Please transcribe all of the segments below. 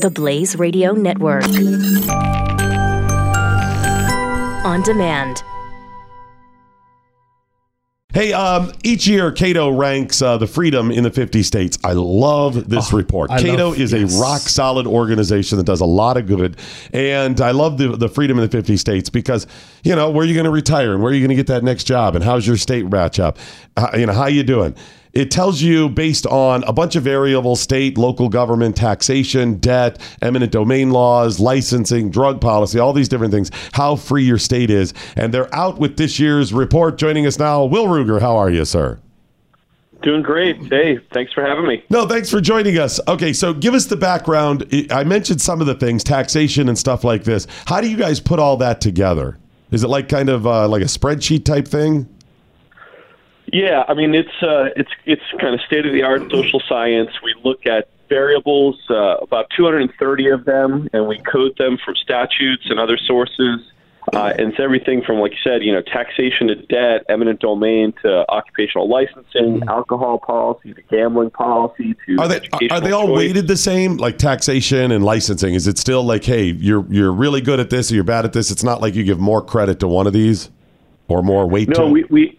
The Blaze Radio Network. On demand. Hey, um, each year Cato ranks uh, the freedom in the 50 states. I love this report. Oh, I Cato love- is yes. a rock solid organization that does a lot of good. And I love the, the freedom in the 50 states because, you know, where are you going to retire and where are you going to get that next job and how's your state match up? Uh, you know, how you doing? It tells you based on a bunch of variables state, local government, taxation, debt, eminent domain laws, licensing, drug policy, all these different things, how free your state is. And they're out with this year's report. Joining us now, Will Ruger. How are you, sir? Doing great. Hey, thanks for having me. No, thanks for joining us. Okay, so give us the background. I mentioned some of the things, taxation and stuff like this. How do you guys put all that together? Is it like kind of uh, like a spreadsheet type thing? Yeah, I mean it's uh, it's it's kind of state of the art social science. We look at variables, uh, about 230 of them, and we code them from statutes and other sources. Uh, and it's everything from, like you said, you know, taxation to debt, eminent domain to occupational licensing, alcohol policy to gambling policy to Are they are, they all choice. weighted the same? Like taxation and licensing? Is it still like, hey, you're you're really good at this or you're bad at this? It's not like you give more credit to one of these or more weight to No, it? we, we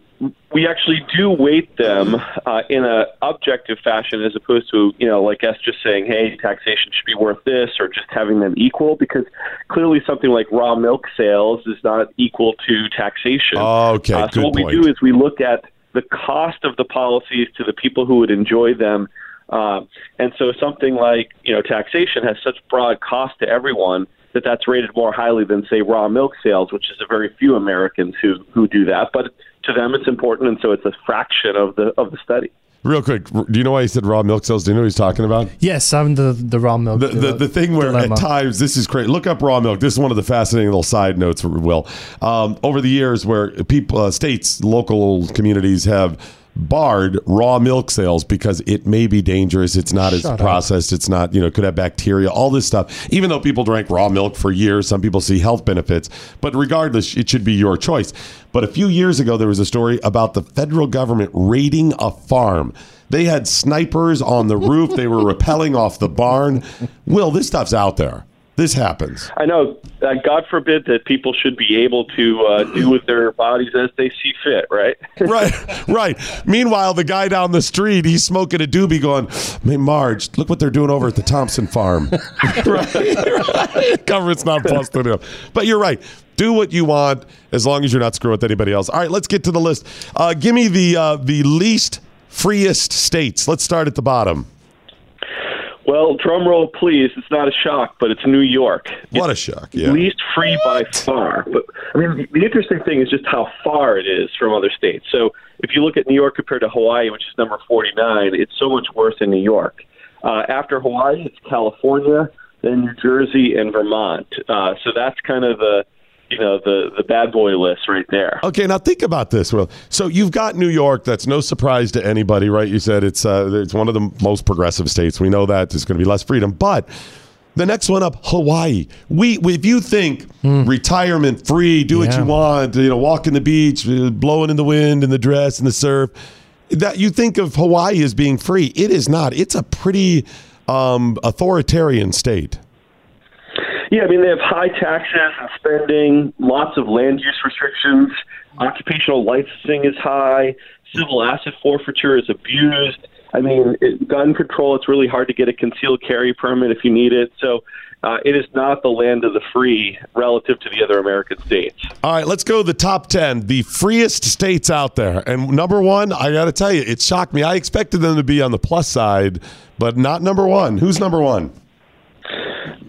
we actually do weight them uh, in an objective fashion, as opposed to you know like us just saying, hey, taxation should be worth this, or just having them equal, because clearly something like raw milk sales is not equal to taxation. Oh, okay, Uh, so good what point. we do is we look at the cost of the policies to the people who would enjoy them. Um, and so something like you know taxation has such broad cost to everyone that that's rated more highly than say raw milk sales, which is a very few Americans who who do that. But to them, it's important, and so it's a fraction of the of the study. Real quick, do you know why he said raw milk sales? Do you know what he's talking about? Yes, I'm the the raw milk. The, the, the thing where dilemma. at times this is crazy. Look up raw milk. This is one of the fascinating little side notes. Will um, over the years where people, uh, states, local communities have barred raw milk sales because it may be dangerous. It's not as up. processed. It's not you know could have bacteria. All this stuff. Even though people drank raw milk for years, some people see health benefits. But regardless, it should be your choice. But a few years ago, there was a story about the federal government raiding a farm. They had snipers on the roof. They were rappelling off the barn. Will, this stuff's out there. This happens. I know. Uh, God forbid that people should be able to uh, do with their bodies as they see fit, right? Right, right. Meanwhile, the guy down the street, he's smoking a doobie going, hey, Marge, look what they're doing over at the Thompson farm. right, right. Government's not busting him. But you're right. Do what you want as long as you're not screwing with anybody else. All right, let's get to the list. Uh, give me the uh, the least freest states. Let's start at the bottom. Well, drum roll, please. It's not a shock, but it's New York. What a shock. Yeah. least free by far. But I mean, the, the interesting thing is just how far it is from other states. So if you look at New York compared to Hawaii, which is number 49, it's so much worse in New York. Uh, after Hawaii, it's California, then New Jersey, and Vermont. Uh, so that's kind of the you know the the bad boy list right there. Okay, now think about this, Will. So you've got New York. That's no surprise to anybody, right? You said it's uh, it's one of the most progressive states. We know that there's going to be less freedom, but the next one up, Hawaii. We, we if you think retirement free, do what you want, you know, walk in the beach, uh, blowing in the wind, in the dress, in the surf, that you think of Hawaii as being free. It is not. It's a pretty um, authoritarian state. Yeah, I mean they have high taxes and spending, lots of land use restrictions, occupational licensing is high, civil asset forfeiture is abused. I mean, it, gun control. It's really hard to get a concealed carry permit if you need it. So, uh, it is not the land of the free relative to the other American states. All right, let's go to the top 10, the freest states out there. And number one, I got to tell you, it shocked me. I expected them to be on the plus side, but not number one. Who's number one?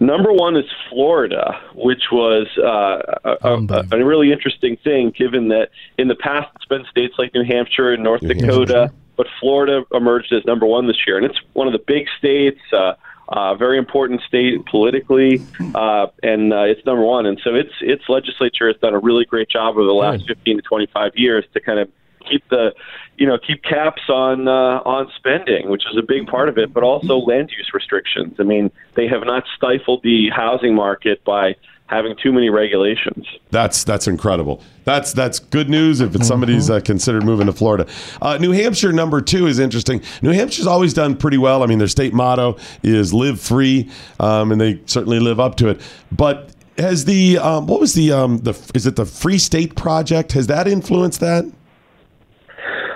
Number one is Florida, which was uh, a, a, a really interesting thing, given that in the past it's been states like New Hampshire and North Dakota, but Florida emerged as number one this year, and it's one of the big states. Uh, uh, very important state politically, uh, and uh, it's number one. And so its its legislature has done a really great job over the last 15 to 25 years to kind of keep the you know keep caps on uh, on spending, which is a big part of it, but also land use restrictions. I mean, they have not stifled the housing market by having too many regulations. That's that's incredible. That's that's good news if it's somebody's uh, considered moving to Florida. Uh, New Hampshire number two is interesting. New Hampshire's always done pretty well. I mean, their state motto is "Live Free," um, and they certainly live up to it. But has the um, what was the um, the is it the Free State Project? Has that influenced that?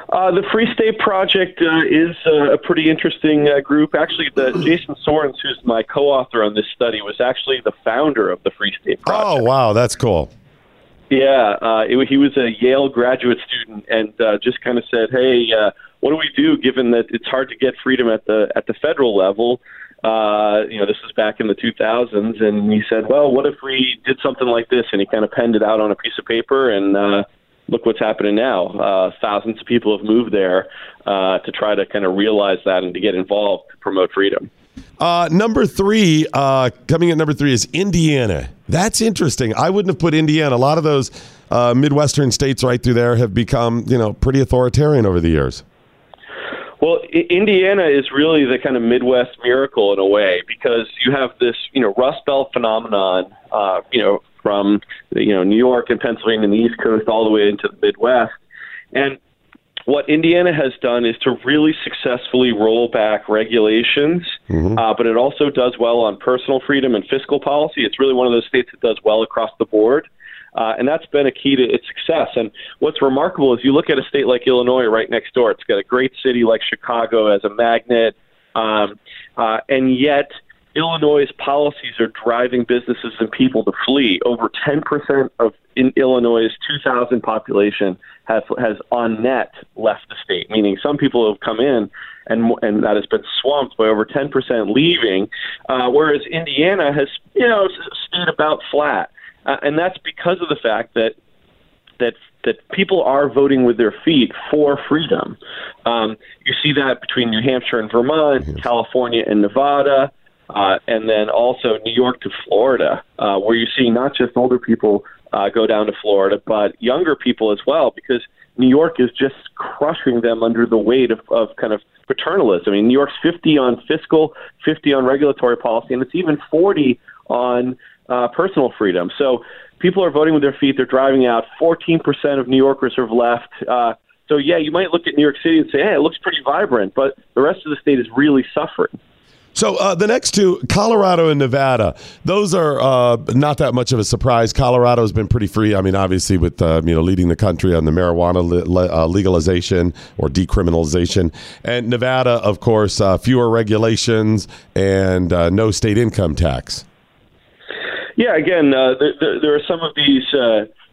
Uh, the Free State Project uh, is uh, a pretty interesting uh, group. Actually, the Jason Sorens, who's my co-author on this study, was actually the founder of the Free State Project. Oh wow, that's cool. Yeah, uh, it, he was a Yale graduate student, and uh, just kind of said, "Hey, uh, what do we do given that it's hard to get freedom at the at the federal level?" Uh, you know, this was back in the 2000s, and he said, "Well, what if we did something like this?" And he kind of penned it out on a piece of paper, and uh, look what's happening now. Uh, thousands of people have moved there uh, to try to kind of realize that and to get involved to promote freedom. Uh, number three, uh, coming at number three is Indiana. That's interesting. I wouldn't have put Indiana. A lot of those uh, Midwestern states right through there have become, you know, pretty authoritarian over the years. Well, I- Indiana is really the kind of Midwest miracle in a way because you have this, you know, Rust Belt phenomenon, uh, you know, from you know New York and Pennsylvania and the East Coast all the way into the Midwest, and what Indiana has done is to really successfully roll back regulations, uh, but it also does well on personal freedom and fiscal policy. It's really one of those states that does well across the board. Uh, and that's been a key to its success. And what's remarkable is you look at a state like Illinois right next door. It's got a great city like Chicago as a magnet, um, uh, and yet Illinois' policies are driving businesses and people to flee. Over 10% of in Illinois' 2,000 population has has on net left the state, meaning some people have come in and and that has been swamped by over 10% leaving, uh, whereas Indiana has you know stayed about flat, uh, and that's because of the fact that that that people are voting with their feet for freedom. Um, you see that between New Hampshire and Vermont, California and Nevada, uh, and then also New York to Florida, uh, where you see not just older people uh, go down to Florida, but younger people as well, because New York is just crushing them under the weight of, of kind of paternalism. I mean, New York's 50 on fiscal, 50 on regulatory policy, and it's even 40 on uh, personal freedom. So people are voting with their feet. They're driving out. 14% of New Yorkers have left. Uh, so, yeah, you might look at New York City and say, hey, it looks pretty vibrant, but the rest of the state is really suffering. So uh, the next two, Colorado and Nevada, those are uh, not that much of a surprise. Colorado has been pretty free. I mean, obviously, with uh, you know leading the country on the marijuana le- uh, legalization or decriminalization, and Nevada, of course, uh, fewer regulations and uh, no state income tax. Yeah, again, there, there, are some of these,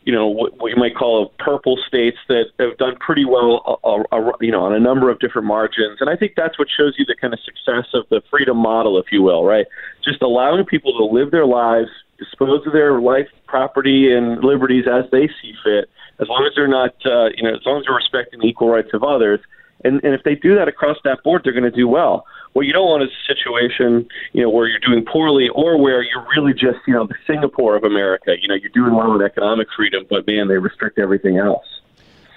you know, what, what you might call purple states that have done pretty well, uh, uh, you know, on a number of different margins. And I think that's what shows you the kind of success of the freedom model, if you will, right? Just allowing people to live their lives, dispose of their life, property, and liberties as they see fit, as long as they're not, uh, you know, as long as they're respecting the equal rights of others. And, and if they do that across that board, they're going to do well. What you don't want is a situation, you know, where you're doing poorly or where you're really just, you know, the Singapore of America. You know, you're doing well with economic freedom, but man, they restrict everything else.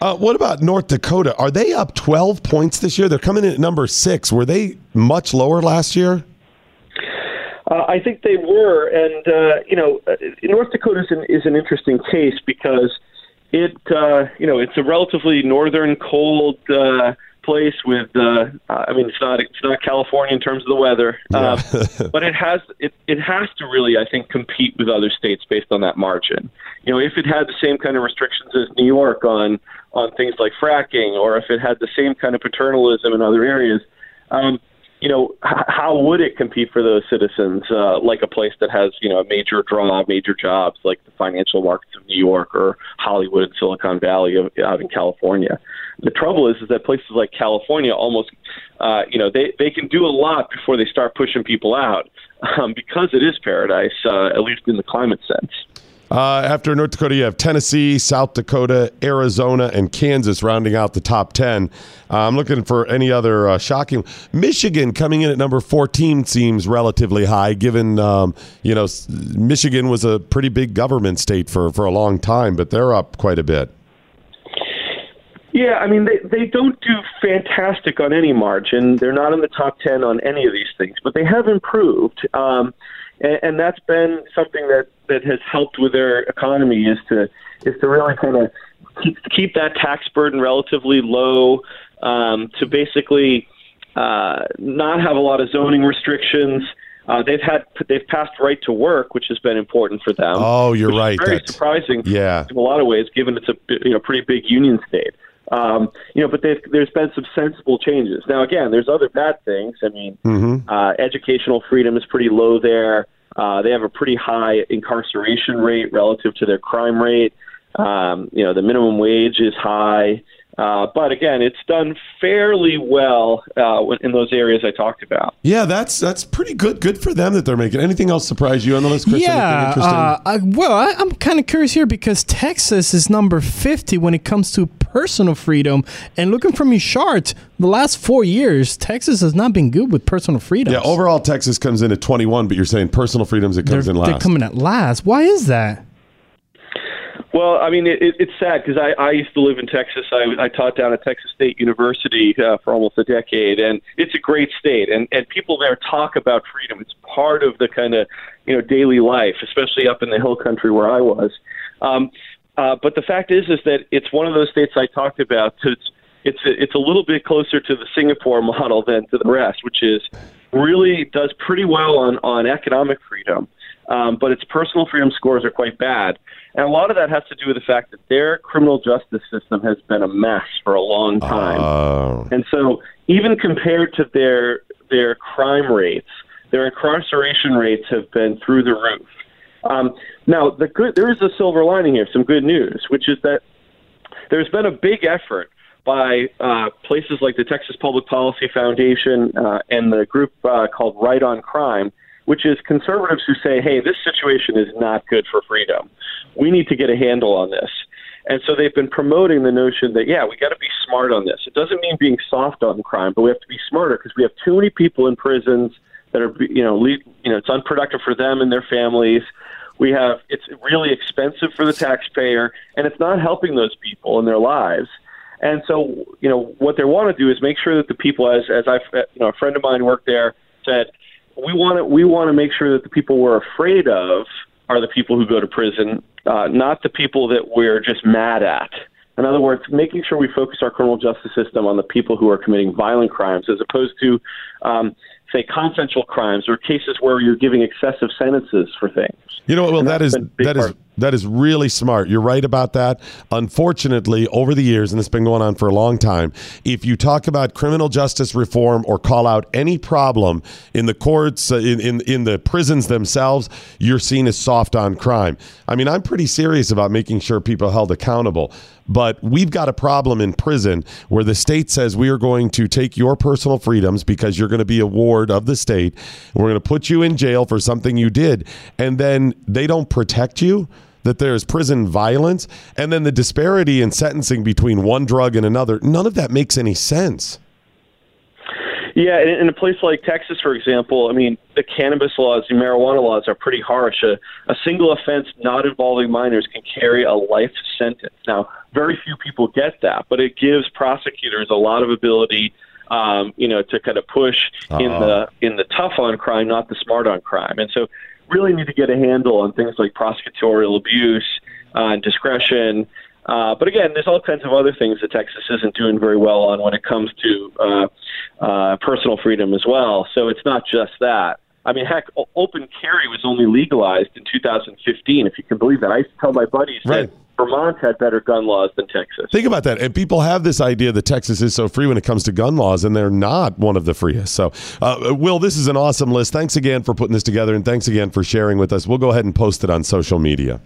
Uh, what about North Dakota? Are they up 12 points this year? They're coming in at number six. Were they much lower last year? Uh, I think they were, and uh, you know, uh, North Dakota is an, is an interesting case because it, uh, you know, it's a relatively northern, cold uh, place with. Uh, I mean, it's not it's not California in terms of the weather, uh, but it has it it has to really, I think, compete with other states based on that margin. You know, if it had the same kind of restrictions as New York on on things like fracking, or if it had the same kind of paternalism in other areas. Um, you know, h- how would it compete for those citizens uh, like a place that has, you know, a major draw, major jobs like the financial markets of New York or Hollywood and Silicon Valley of, out in California? The trouble is, is that places like California almost, uh, you know, they, they can do a lot before they start pushing people out um, because it is paradise, uh, at least in the climate sense. Uh, after North Dakota, you have Tennessee, South Dakota, Arizona, and Kansas rounding out the top 10. Uh, I'm looking for any other uh, shocking. Michigan coming in at number 14 seems relatively high, given, um, you know, Michigan was a pretty big government state for, for a long time, but they're up quite a bit. Yeah, I mean they they don't do fantastic on any margin. They're not in the top ten on any of these things, but they have improved. Um, and, and that's been something that that has helped with their economy is to is to really kind of keep, keep that tax burden relatively low, um, to basically uh, not have a lot of zoning restrictions. Uh, they've had they've passed right to work, which has been important for them. Oh, you're right. Very That's- surprising. Yeah. in a lot of ways, given it's a you know pretty big union state. Um, you know, but they've, there's been some sensible changes. Now, again, there's other bad things. I mean, Mm-hmm. uh, educational freedom is pretty low there. Uh, they have a pretty high incarceration rate relative to their crime rate. Um, you know, the minimum wage is high. Uh, but again, it's done fairly well uh, in those areas I talked about. Yeah, that's that's pretty good. Good for them that they're making. Anything else surprise you on the list, Chris? Yeah. Interesting? Uh, I, well, I, I'm kind of curious here because Texas is number 50 when it comes to personal freedom. And looking from your chart, the last four years, Texas has not been good with personal freedom. yeah, overall Texas comes in at 21, but you're saying personal freedoms it They're, comes in they're coming at last. Why is that? Well, I mean, it, it, it's sad because I, I used to live in Texas. I, I taught down at Texas State University uh, for almost a decade, and it's a great state. And, and people there talk about freedom. It's part of the kind of you know daily life, especially up in the hill country where I was. Um, uh, but the fact is, is that it's one of those states I talked about. It's it's a, it's a little bit closer to the Singapore model than to the rest, which is really does pretty well on on economic freedom, um, but its personal freedom scores are quite bad. And a lot of that has to do with the fact that their criminal justice system has been a mess for a long time. Oh. And so, even compared to their their crime rates, their incarceration rates have been through the roof. Um, now, the good there is a silver lining here, some good news, which is that there's been a big effort by uh, places like the Texas Public Policy Foundation uh, and the group uh, called Right on Crime, which is conservatives who say, hey, this situation is not good for freedom. We need to get a handle on this. And so they've been promoting the notion that, yeah, we got to be smart on this. It doesn't mean being soft on crime, but we have to be smarter because we have too many people in prisons that are, you know, le- you know, it's unproductive for them and their families. We have it's really expensive for the taxpayer, and it's not helping those people in their lives. And so, you know, what they want to do is make sure that the people, as as I, you know, a friend of mine worked there, said, we want to we want to make sure that the people we're afraid of are the people who go to prison, uh, not the people that we're just mad at. In other words, making sure we focus our criminal justice system on the people who are committing violent crimes, as opposed to, um, say, consensual crimes or cases where you're giving excessive sentences for things. You know what? Well, And that is been a big that is. That is really smart. You're right about that. Unfortunately, over the years, and it's been going on for a long time, if you talk about criminal justice reform or call out any problem in the courts, uh, in, in in the prisons themselves, you're seen as soft on crime. I mean, I'm pretty serious about making sure people are held accountable. But we've got a problem in prison where the state says we are going to take your personal freedoms because you're going to be a ward of the state. We're going to put you in jail for something you did. And then they don't protect you, that there's prison violence. And then the disparity in sentencing between one drug and another, none of that makes any sense. Yeah, in, in a place like Texas, for example, I mean, the cannabis laws, the marijuana laws are pretty harsh. A, a single offense not involving minors can carry a life sentence. Now, very few people get that, but it gives prosecutors a lot of ability, um, you know, to kind of push in the in the tough on crime, not the smart on crime. And so, really need to get a handle on things like prosecutorial abuse uh, and discretion. Uh, but again, there's all kinds of other things that Texas isn't doing very well on when it comes to uh, uh, personal freedom as well. So it's not just that. I mean, heck, open carry was only legalized in 2015, if you can believe that. I used to tell my buddies Right. that Vermont had better gun laws than Texas. Think about that. And people have this idea that Texas is so free when it comes to gun laws, and they're not one of the freest. So, uh, Will, this is an awesome list. Thanks again for putting this together, and thanks again for sharing with us. We'll go ahead and post it on social media.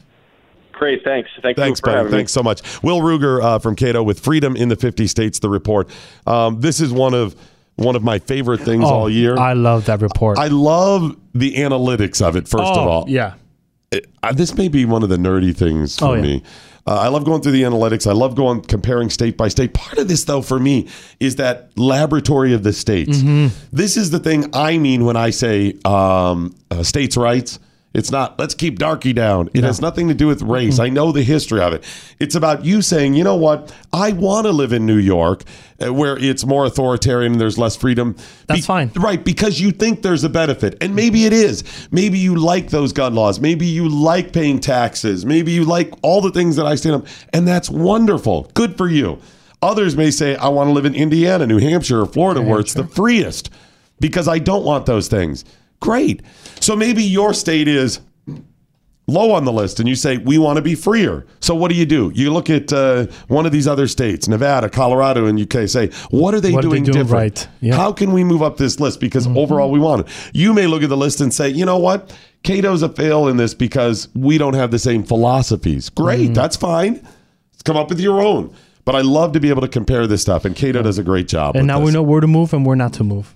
Great, thanks. Thank Thanks, you for having Thanks so much. Will Ruger uh, from Cato with Freedom in the 50 States, the report. Um, this is one of one of my favorite things all year. Oh, I love that report. I love the analytics of it, first oh, of all. yeah. Uh, this may be one of the nerdy things for Oh, yeah. me. Uh, I love going through the analytics. I love going comparing state by state. Part of this, though, for me, is that laboratory of the states. Mm-hmm. This is the thing I mean when I say um, uh, states' rights. It's not, let's keep darky down. It has nothing to do with race. I know the history of it. It's about you saying, you know what? I want to live in New York uh, where it's more authoritarian and there's less freedom. That's fine. Right. Because you think there's a benefit. And maybe it is. Maybe you like those gun laws. Maybe you like paying taxes. Maybe you like all the things that I stand up. And that's wonderful. Good for you. Others may say, I want to live in Indiana, New Hampshire, or Florida where it's the freest because I don't want those things. Great. So maybe your state is low on the list and you say, we want to be freer. So what do you do? You look at uh, one of these other states, Nevada, Colorado, and uk say, what are they What are they doing doing different? right? Yeah. How can we move up this list? Because overall we want it. You may look at the list and say, you know what? Cato's a fail in this because we don't have the same philosophies. Great. That's fine. Come up with your own. But I love to be able to compare this stuff, and Cato does a great job. And now we know where to move and where not to move.